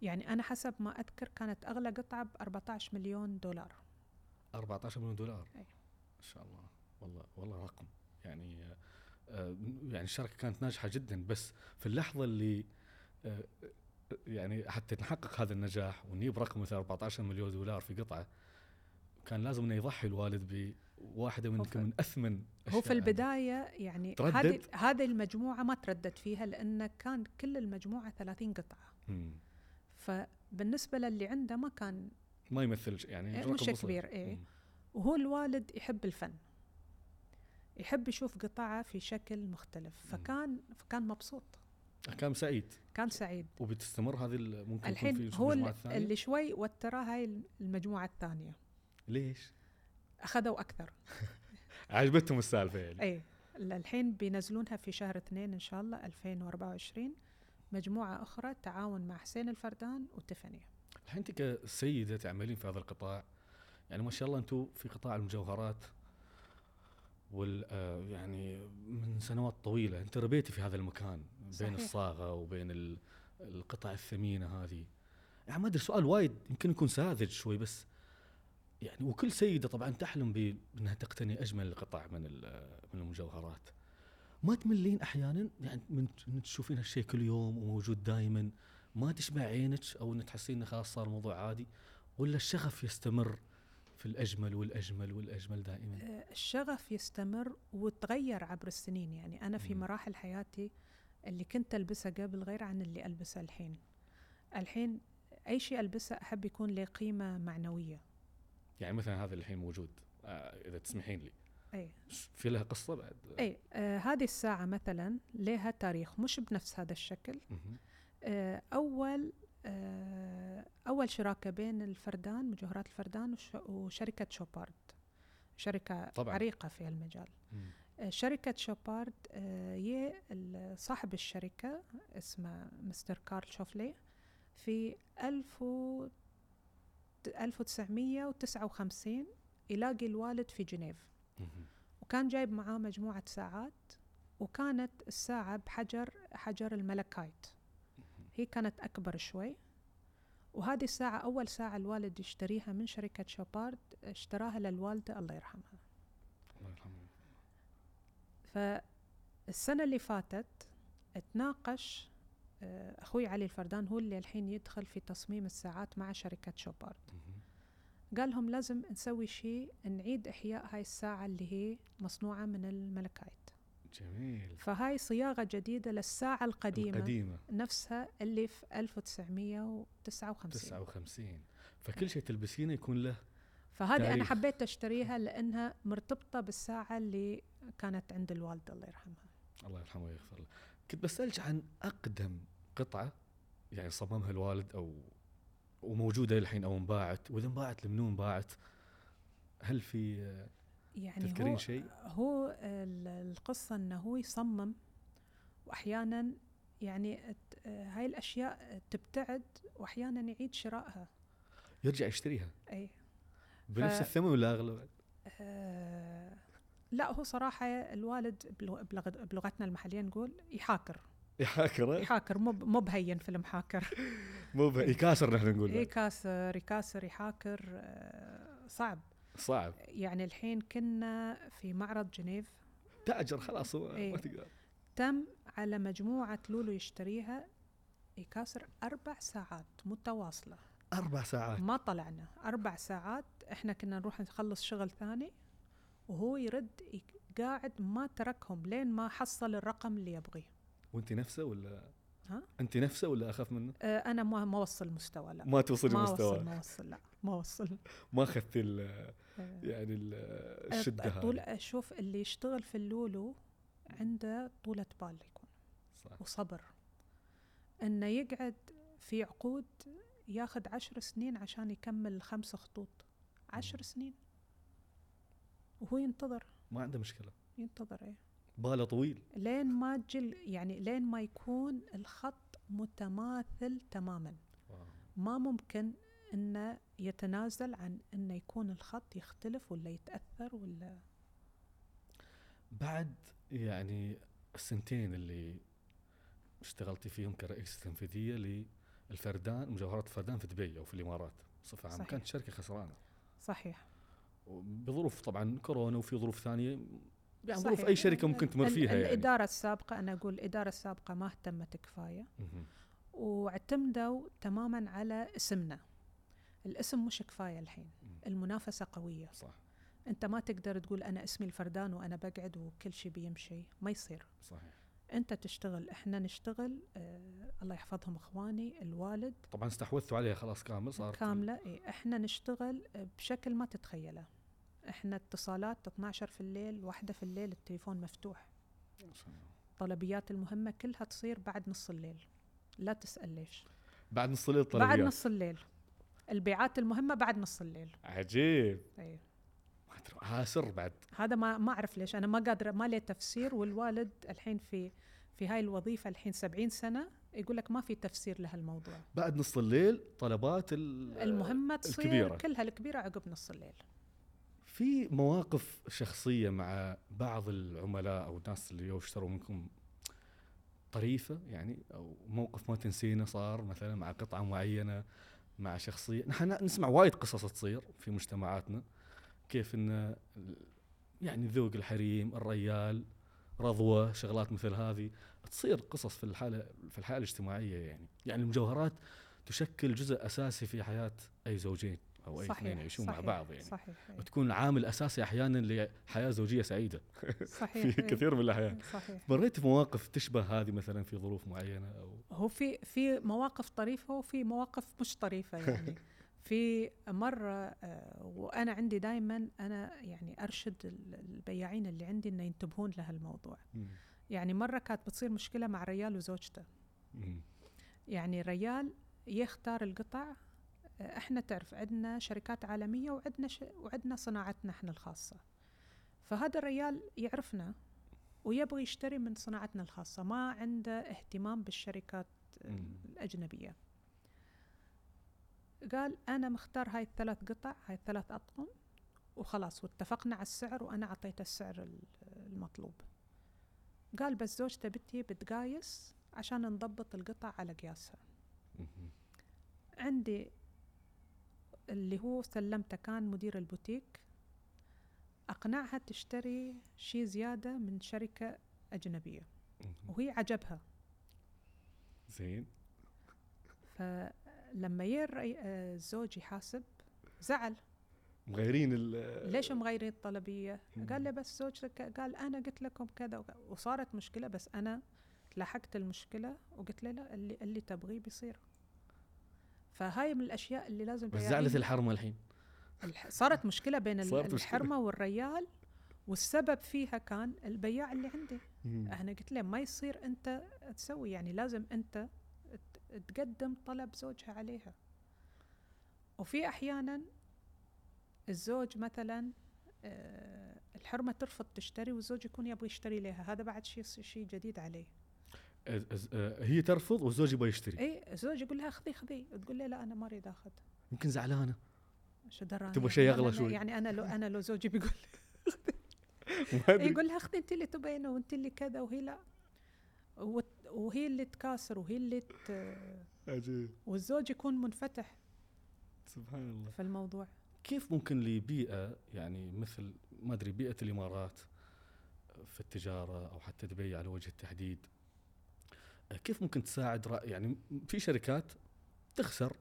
يعني أنا حسب ما أذكر كانت أغلى قطعة ب 14 مليون دولار. 14 مليون دولار؟ أي. ما شاء الله. والله والله رقم. يعني يعني الشركة كانت ناجحة جدا بس في اللحظة اللي آه، آه، يعني حتى نحقق هذا النجاح ونجيب رقم مثل 14 مليون دولار في قطعة كان لازم إنه يضحي الوالد بواحدة من من أثمن هو في. البداية يعني؟ هذه هذه المجموعة ما تردد فيها لأن كان كل المجموعة 30 قطعة مم. فبالنسبة للي عنده ما كان ما يمثل يعني إيه، مش. كبير، إيه. مم. وهو الوالد يحب الفن يحب يشوف قطعة في شكل مختلف فكان فكان مبسوط. كان سعيد. كان سعيد. وبتستمر هذه ممكن الحين في هو الثانية؟ اللي شوي وتراه هاي المجموعة الثانية. ليش؟ أخذوا أكثر. عجبتهم السالفة يعني. اي الحين بينزلونها في شهر اثنين إن شاء الله 2024 مجموعة أخرى تعاون مع حسين الفردان وتيفاني. الحين انت كسيده تعملين في هذا القطاع. يعني ما شاء الله أنتم في قطاع المجوهرات. وال آه، يعني من سنوات طويلة انت ربيتي في هذا المكان بين صحيح. الصاغة وبين ال- القطع الثمينة هذه. يعني ما أدري سؤال وايد يمكن يكون ساذج شوي بس يعني وكل سيدة طبعا تحلم بأنها تقتني أجمل قطع من من المجوهرات. ما تملين أحيانا يعني من من تشوفين هالشيء كل يوم وموجود دائما ما تشبع عينك أو ان تحسين إنه خلاص صار الموضوع عادي ولا الشغف يستمر؟ في الأجمل والأجمل والأجمل دائما؟ آه، الشغف يستمر وتغير عبر السنين. يعني أنا في. مراحل حياتي اللي كنت ألبسه قبل غير عن اللي ألبسه الحين. الحين أي شيء ألبسه أحب يكون له قيمة معنوية. يعني مثلا هذا الحين موجود آه إذا تسمحين لي. أي. في لها قصة بعد؟ أي آه هذه الساعة مثلا لها تاريخ مش بنفس هذا الشكل. آه، أول أول شراكة بين الفردان مجوهرات الفردان وش- وشركة شوبارد شركة طبعاً. عريقة في المجال مم. آه، شركة شوبارد آه، ي ال- صاحب الشركة اسمه مستر كارل شوفلي في 1000 و 1959 يلاقي الوالد في جنيف. وكان جايب معاه مجموعة ساعات وكانت الساعة بحجر حجر الملكايت هي كانت أكبر شوي. وهذه الساعة أول ساعة الوالد يشتريها من شركة شوبارد اشتراها للوالدة الله يرحمها. الله يرحمه. فالسنة اللي فاتت اتناقش آه، أخوي علي الفردان هو اللي الحين يدخل في تصميم الساعات مع شركة شوبارد. قال لهم لازم نسوي شيء نعيد إحياء هاي الساعة اللي هي مصنوعة من الملكايت. جميل. فهاي صياغة جديدة للساعة القديمة, القديمة. نفسها اللي في 1959 59 فكل شيء تلبسينه يكون له فهذه أنا تاريخ. حبيت أشتريها لأنها مرتبطة بالساعة اللي كانت عند الوالدة الله يرحمها. الله يرحمه ويغفر له. كنت بسألك عن أقدم قطعة يعني صممها الوالد أو وموجودة الحين أو انباعت وإذا انباعت لمنو انباعت؟ هل في يعني تذكرين هو شيء؟ هو ال- القصة أنه هو يصمم وأحيانا يعني هاي الأشياء تبتعد وأحيانا يعيد شرائها. يرجع يشتريها؟ أي. بنفس ف- الثمن ولا أغلى؟ آه لا هو صراحة الوالد بلغ- بلغ- بلغتنا المحلية نقول يحاكر. يحاكر يحاكر مو مو بهين فيلم حاكر. مو يكاسر نحن نقول. اي بعد. كاسر يكاسر يحاكر آه، صعب. صعب. يعني الحين كنا في معرض جنيف. تاجر خلاص هو إيه. ما تقدر. تم على مجموعة لولو يشتريها يكاسر أربع ساعات متواصلة. أربع ساعات. ما طلعنا. أربع ساعات إحنا كنا نروح نخلص شغل ثاني وهو يرد قاعد ما تركهم لين ما حصل الرقم اللي يبغيه. وانت نفسه ولا؟ ها؟ انت نفسة ولا أخاف منه؟ آه، أنا ما ما وصل مستوى لا. ما توصل ما المستوى وصل ما وصل لا. ما وصل. ما اخذت ال- آه، يعني ال- الشدة طول هذه. شوف اللي يشتغل في اللولو عنده طولة بال يكون صح. وصبر. إنه يقعد في عقود ياخذ عشر سنين عشان يكمل خمس خطوط. عشر. سنين. وهو ينتظر. ما عنده مشكلة. ينتظر إيه. باله طويل. لين ما تجي يعني لين ما يكون الخط متماثل تماما. ما ممكن إنه يتنازل عن إنه يكون الخط يختلف ولا يتأثر ولا. بعد يعني السنتين اللي اشتغلتي فيهم كرئيسة تنفيذية للفردان مجوهرات الفردان في دبي أو في الإمارات بصفة عامة. كانت شركة خسرانة. صحيح. بظروف طبعا كورونا وفي ظروف ثانية يعني ظروف. أي شركة ممكن تمر فيها يعني. الإدارة السابقة أنا أقول الإدارة السابقة ما اهتمت كفاية. واعتمدوا تماما على اسمنا. الاسم مش كفاية الحين. المنافسة قوية. صح. أنت ما تقدر تقول أنا اسمي الفردان وأنا بقعد وكل شيء بيمشي. ما يصير. صحيح. أنت تشتغل. إحنا نشتغل آه الله يحفظهم إخواني الوالد. طبعا استحوذتوا عليها خلاص كامل صار كاملة. إيه إحنا نشتغل بشكل ما تتخيله. إحنا اتصالات 12 في الليل واحدة في الليل التليفون مفتوح. الطلبيات المهمة كلها تصير بعد نص الليل. لا تسأل ليش. بعد نص الليل بعد طلبيات نص الليل. البيعات المهمة بعد نص الليل. عجيب. أدري، ها سر بعد. هذا ما ما أعرف ليش. أنا ما قادرة ما لي تفسير والوالد الحين في في هاي الوظيفة الحين 70 سنة يقول لك ما في تفسير لهالموضوع. بعد نص الليل طلبات ال- المهمة تصير الكبيرة. كلها الكبيرة عقب نص الليل. في مواقف شخصية مع بعض العملاء أو الناس اللي يشتروا منكم طريفة يعني أو موقف ما تنسينه صار مثلا مع قطعة معينة مع شخصية؟ نحن نسمع وايد قصص تصير في مجتمعاتنا كيف ال- يعني ذوق الحريم الريال رضوة شغلات مثل هذه تصير قصص في الحالة في الحالة الاجتماعية يعني. يعني المجوهرات تشكل جزء أساسي في حياة أي زوجين. أو أي اثنين يعيشون مع بعض يعني. صحيح إيه. وتكون عامل اساسي أحيانا لحياة زوجية سعيدة. صحيح في إيه. كثير من الأحيان. صحيح. مريت بمواقف تشبه هذه مثلا في ظروف معينة أو؟ هو في في مواقف طريفة وفي مواقف مش طريفة يعني. في مرة آه، وأنا عندي دائما أنا يعني أرشد ال- البياعين اللي عندي إنه ينتبهون لهالموضوع. يعني مرة كانت بتصير مشكلة مع ريال وزوجته. يعني ريال يختار القطع إحنا تعرف عندنا شركات عالمية وعندنا ش... وعندنا صناعتنا إحنا الخاصة فهذا الريال يعرفنا ويبغى يشتري من صناعتنا الخاصة ما عنده اهتمام بالشركات مم. الأجنبية قال أنا مختار هاي الثلاث قطع هاي الثلاث أطقم وخلاص واتفقنا على السعر وأنا أعطيته السعر ال- المطلوب قال بس زوجته بنتي بتقايس عشان نضبط القطع على قياسها. عندي اللي هو سلمته كان مدير البوتيك أقنعها تشتري شيء زيادة من شركة أجنبية. وهي عجبها. زين. فلما ير الزوج يحاسب زعل. مغيرين ال ليش مغيرين الطلبية. قال له بس زوجتك قال أنا قلت لكم كذا وصارت مشكلة بس أنا لحقت المشكلة وقلت له لا اللي, اللي تبغيه بيصير. فهاي من الأشياء اللي لازم بس زعلت الحرمة الحين. الح- صارت مشكلة بين صارت مشكلة. الحرمة والريال والسبب فيها كان البياع اللي عندي. أنا قلت له ما يصير أنت تسوي؟ يعني لازم أنت ت- تقدم طلب زوجها عليها. وفي أحيانا الزوج مثلا آه، الحرمة ترفض تشتري والزوج يكون يبغى يشتري لها هذا بعد شيء شيء جديد عليه. هي ترفض والزوج يبغى يشتري. اي الزوج يقول لها خذي خذي. تقول له لا أنا ما أريد أخذ. يمكن زعلانة. شو دراني تبغى شيء أنا- شوي. يعني أنا لو أنا لو زوجي بيقول أدري. يقول لها خذي أنت اللي تبينه وأنت اللي كذا وهي لا. وهي اللي تكاسر وهي اللي ت... عجيب. والزوج يكون منفتح سبحان الله. في الموضوع. كيف ممكن لبيئة يعني مثل ما أدري بيئة الإمارات في التجارة أو حتى دبي على وجه التحديد كيف ممكن تساعد رأ- يعني في شركات تخسر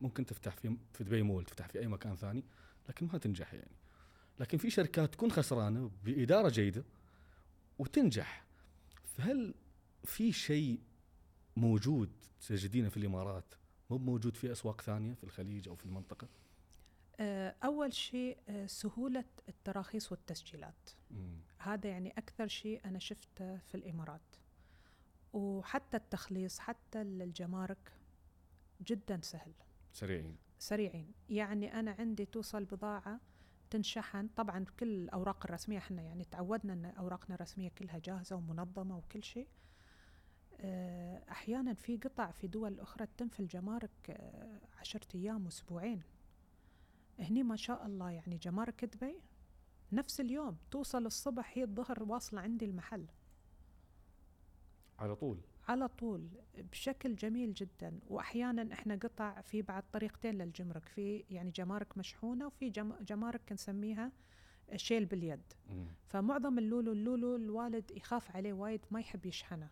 ممكن تفتح في في دبي مول تفتح في أي مكان ثاني لكن ما تنجح يعني. لكن في شركات تكون خسرانة بإدارة جيدة وتنجح. فهل في شيء موجود تجدينه في الإمارات؟ مو موجود في أسواق ثانية في الخليج أو في المنطقة؟ آه، أول شيء آه، سهولة التراخيص والتسجيلات. مم. هذا يعني أكثر شيء أنا شفته في الإمارات. وحتى التخليص حتى الجمارك جدا سهل. سريعين. سريعين. يعني أنا عندي توصل بضاعة تنشحن. طبعا كل الأوراق الرسمية إحنا يعني تعودنا أن أوراقنا الرسمية كلها جاهزة ومنظمة وكل شيء. آه، أحيانا في قطع في دول أخرى تتم في الجمارك آه، عشرة أيام وأسبوعين. هني ما شاء الله يعني جمارك دبي نفس اليوم توصل الصبح هي الظهر واصلة عندي المحل. على طول. على طول بشكل جميل جدا. واحيانا إحنا قطع في بعض طريقتين للجمرك. في يعني جمارك مشحونة وفي جم- جمارك نسميها شيل باليد. مم. فمعظم اللولو اللولو الوالد يخاف عليه وايد ما يحب يشحنه.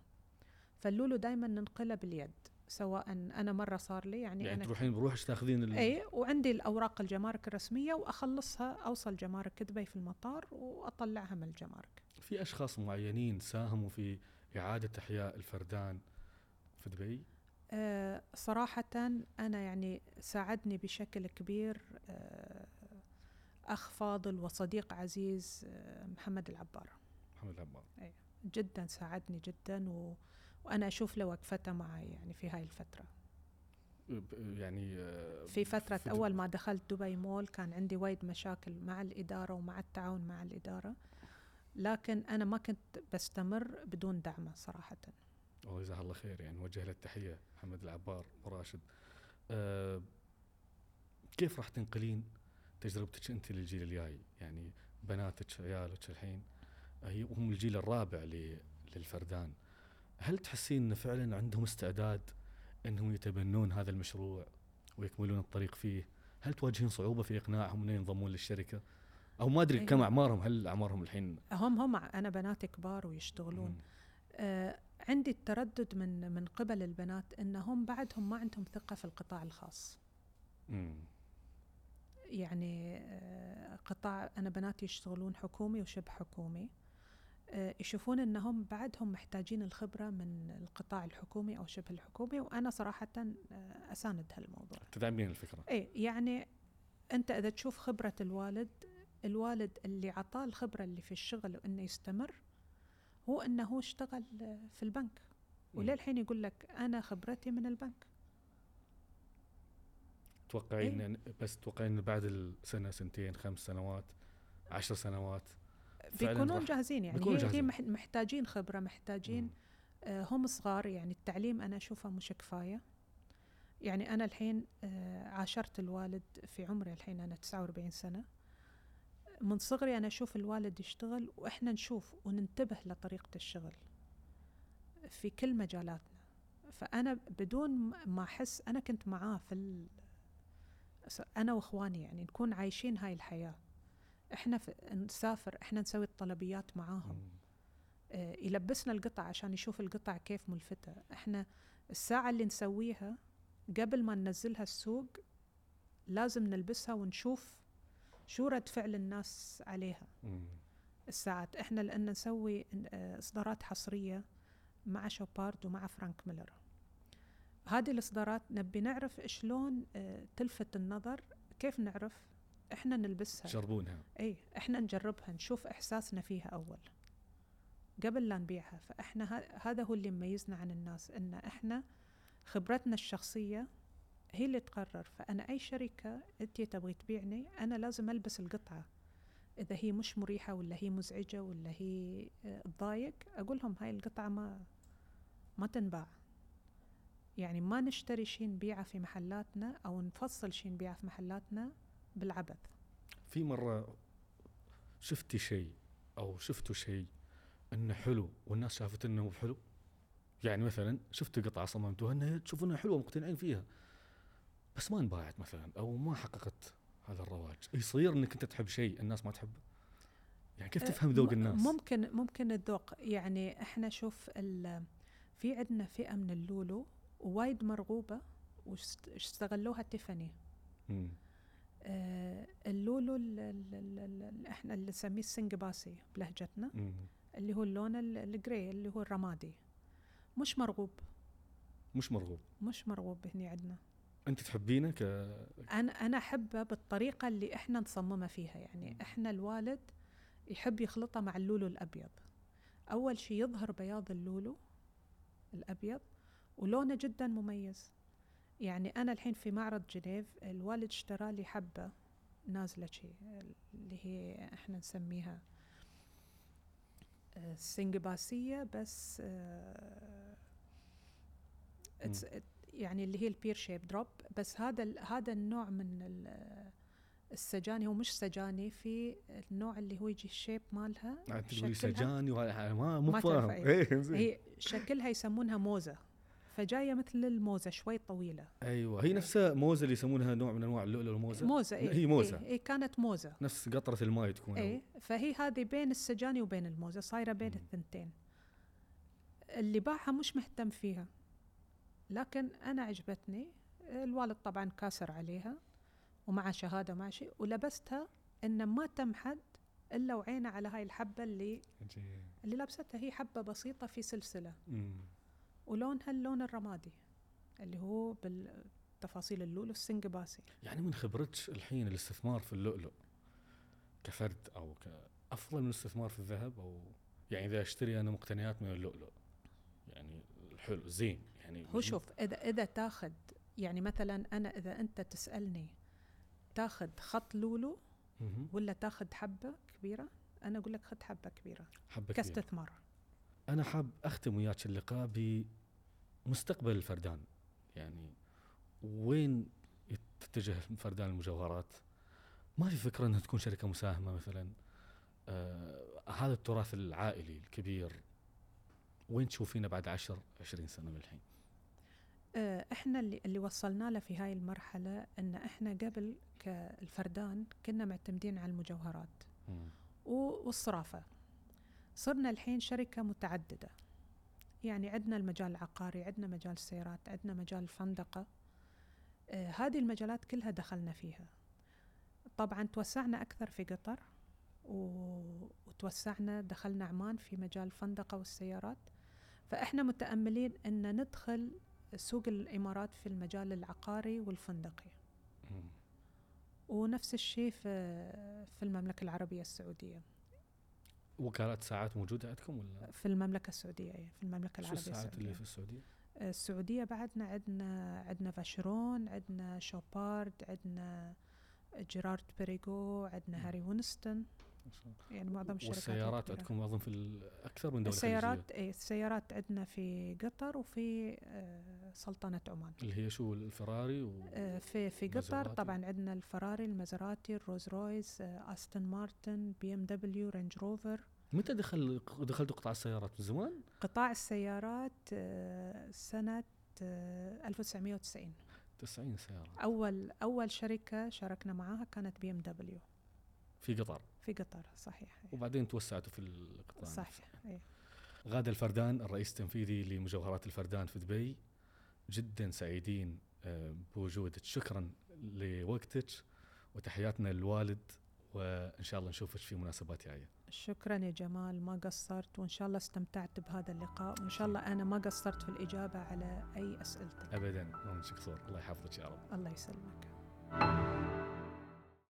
فاللولو دائما ننقله باليد سواء أنا مرة صار لي يعني, يعني أنا تروحين بروحش تاخذين ال... اي وعندي الأوراق الجمارك الرسمية وأخلصها أوصل جمارك دبي في المطار وأطلعها من الجمارك. في أشخاص معينين ساهموا في إعادة إحياء الفردان في دبي؟ آه، صراحة أنا يعني ساعدني بشكل كبير آه، أخ فاضل وصديق عزيز آه، محمد العبار. محمد العبار. جدا ساعدني جدا و وأنا أشوف له وقفته معي يعني في هاي الفترة. يعني آه، في فترة دب- أول ما دخلت دبي مول كان عندي وايد مشاكل مع الإدارة ومع التعاون مع الإدارة. لكن أنا ما كنت بستمر بدون دعمه صراحةً. الله جزاه الله خير يعني نوجه له التحية محمد العبار وراشد آه كيف راح تنقلين تجربتك أنت للجيل الجاي؟ يعني بناتك عيالك الحين هي وهم الجيل الرابع للفردان. هل تحسين إن فعلا عندهم استعداد إنهم يتبنون هذا المشروع ويكملون الطريق فيه؟ هل تواجهين صعوبة في إقناعهم انهم ينضمون للشركة؟ أو ما أدري أيوة. كم أعمارهم هل أعمارهم الحين هم هم أنا بناتي كبار ويشتغلون مم. آه، عندي التردد من من قبل البنات إنهم بعدهم ما عندهم ثقة في القطاع الخاص مم. يعني آه، قطاع أنا بناتي يشتغلون حكومي وشبه حكومي آه، يشوفون إنهم بعدهم محتاجين الخبرة من القطاع الحكومي أو شبه الحكومي وأنا صراحة آه، أساند هالموضوع تدعمين الفكرة اي يعني أنت إذا تشوف خبرة الوالد الوالد اللي عطاه الخبرة اللي في الشغل وانه يستمر هو إنه هو اشتغل في البنك. وللحين يقول لك أنا خبرتي من البنك. توقعين إن بس توقعين بعد السنة سنتين خمس سنوات عشر سنوات؟ بيكونون جاهزين يعني. هي, هي جاهزين. مح- محتاجين خبرة محتاجين. آه، هم صغار يعني. التعليم أنا أشوفه مش كفاية. يعني أنا الحين آه، عاشرت الوالد في عمري الحين أنا 49 سنة. من صغري أنا أشوف الوالد يشتغل وإحنا نشوف وننتبه لطريقة الشغل في كل مجالاتنا. فأنا بدون ما أحس أنا كنت معاه في ال... أنا وإخواني يعني نكون عايشين هاي الحياة. إحنا في... نسافر إحنا نسوي الطلبيات معاهم. آه، يلبسنا القطع عشان يشوف القطع كيف ملفتة. إحنا الساعة اللي نسويها قبل ما ننزلها السوق لازم نلبسها ونشوف شو رد فعل الناس عليها. مم. الساعات. إحنا لأن نسوي آه، إصدارات حصرية مع شوبارد ومع فرانك ميلر. هذه الإصدارات نبي نعرف شلون آه، تلفت النظر. كيف نعرف؟ إحنا نلبسها. تجربونها إي إحنا نجربها نشوف إحساسنا فيها أول. قبل لا نبيعها. فإحنا هذا هو اللي يميزنا عن الناس إن إحنا خبرتنا الشخصية هي اللي تقرر. فأنا أي شركة أنت تبغي تبيعني أنا لازم ألبس القطعة. إذا هي مش مريحة ولا هي مزعجة ولا هي آه، تضايق أقول لهم هاي القطعة ما ما تنباع. يعني ما نشتري شيء نبيعه في محلاتنا أو نفصل شيء نبيعه في محلاتنا بالعبث. في مرة شفتي شيء أو شفتوا شيء إنه حلو والناس شافت إنه مو حلو؟ يعني مثلا شفتوا قطعة صممتوها إنها تشوفونها حلوة مقتنعين فيها. بس ما انباعت مثلا أو ما حققت هذا الرواج. يصير إنك أنت تحب شيء الناس ما تحبه يعني كيف أه، تفهم ذوق الناس؟ ممكن ممكن الذوق. يعني إحنا شوف في عندنا فئة من اللولو وايد مرغوبة واستغلوها تيفاني. آه، اللولو ال- ال- ال- ال- اللي إحنا اللي نسميه السنجباسي بلهجتنا. مم. اللي هو اللون ال- الجري اللي هو الرمادي. مش مرغوب. مش مرغوب. مش مرغوب هني عندنا. أنت تحبينه ك أنا أنا أحبه بالطريقة اللي إحنا نصممه فيها. يعني إحنا الوالد يحب يخلطه مع اللولو الأبيض. أول شيء يظهر بياض اللولو الأبيض ولونه جدا مميز. يعني أنا الحين في معرض جنيف الوالد اشترى لي حبه نازلة شيء اللي هي إحنا نسميها آه، سنجباسية بس آه، يعني اللي هي البير شيب دروب بس هذا هذا النوع من ال- السجاني هو مش سجاني في النوع اللي هو يجي الشيب مالها انت تقولي شكلها- سجاني ما مو فاهم. زين. هي شكلها يسمونها موزة فجاية مثل الموزة شوي طويلة. أيوه. هي نفسها موزة اللي يسمونها نوع من أنواع اللؤلؤ الموزة. موزة إيه هي موزة. إيه, إيه كانت موزة. نفس قطرة الماي تكون. إيه فهي هذه بين السجاني وبين الموزة صايرة بين. الثنتين. اللي باعها مش مهتم فيها. لكن أنا عجبتني الوالد طبعا كاسر عليها ومع شهادة مع شيء ولبستها إن ما تم حد إلا وعينه على هاي الحبة اللي عجيب. اللي لابستها. هي حبة بسيطة في سلسلة. مم. ولونها اللون الرمادي اللي هو بالتفاصيل اللولو السنجباسي. يعني من خبرتك الحين الاستثمار في اللؤلؤ كفرد أو أفضل من الاستثمار في الذهب أو يعني إذا أشتري أنا مقتنيات من اللؤلؤ. يعني حلو زين. يعني هو شوف إذا إذا تاخذ يعني مثلا أنا إذا أنت تسألني تاخذ خط لولو. ولا تاخذ حبة كبيرة أنا أقول لك خذ حبة كبيرة حبة كبيرة. كاستثمار. أنا حاب أختم وياك اللقاء بمستقبل الفردان. يعني وين تتجه فردان المجوهرات؟ ما في فكرة إنها تكون شركة مساهمة مثلا. آه هذا التراث العائلي الكبير وين تشوفينه بعد 10 20 سنة من الحين؟ إحنا اللي اللي وصلنا له في هاي المرحلة إن إحنا قبل كالفردان كنا معتمدين على المجوهرات. و- والصرافة. صرنا الحين شركة متعددة. يعني عندنا المجال العقاري عندنا مجال السيارات عندنا مجال الفندقة. آه هذه المجالات كلها دخلنا فيها. طبعا توسعنا أكثر في قطر وتوسعنا دخلنا عمان في مجال الفندقة والسيارات. فإحنا متأملين إن ندخل سوق الإمارات في المجال العقاري والفندقي. ونفس الشيء في في المملكة العربية السعودية وكالات ساعات موجودة عندكم ولا في المملكة السعودية إيه، في المملكة شو العربية الساعات اللي في السعودية السعودية بعدنا عندنا عندنا فاشرون عندنا شوبارد عندنا جيرارد بيريغو عندنا. هاري وينستون. يعني معظم الشركات والسيارات. عندكم اظن في أكثر من دولة السيارات اي السيارات عندنا في قطر وفي آه، سلطنة عمان. اللي هي شو الفراري و... آه، في في قطر. طبعا عندنا الفراري المازراتي الرولز رويس آه، أستون مارتن بي إم دبليو رينج روفر متى دخل دخلتوا قطاع السيارات من زمان؟ قطاع السيارات سنة آه، 1990 90 سيارة أول أول شركة شاركنا معاها كانت بي إم دبليو في قطر في قطر صحيح وبعدين توسعتوا في القطاع. صحيح إيه. غادة الفردان الرئيس التنفيذي لمجوهرات الفردان في دبي جدا سعيدين آه، بوجودك. شكرا لوقتك وتحياتنا للوالد وإن شاء الله نشوفك في مناسبات جاية. شكرا يا جمال ما قصرت وإن شاء الله استمتعت بهذا اللقاء وإن شاء الله أنا ما قصرت في الإجابة على أي أسئلتك. ابدا ما الله يحفظك يا رب. الله يسلمك.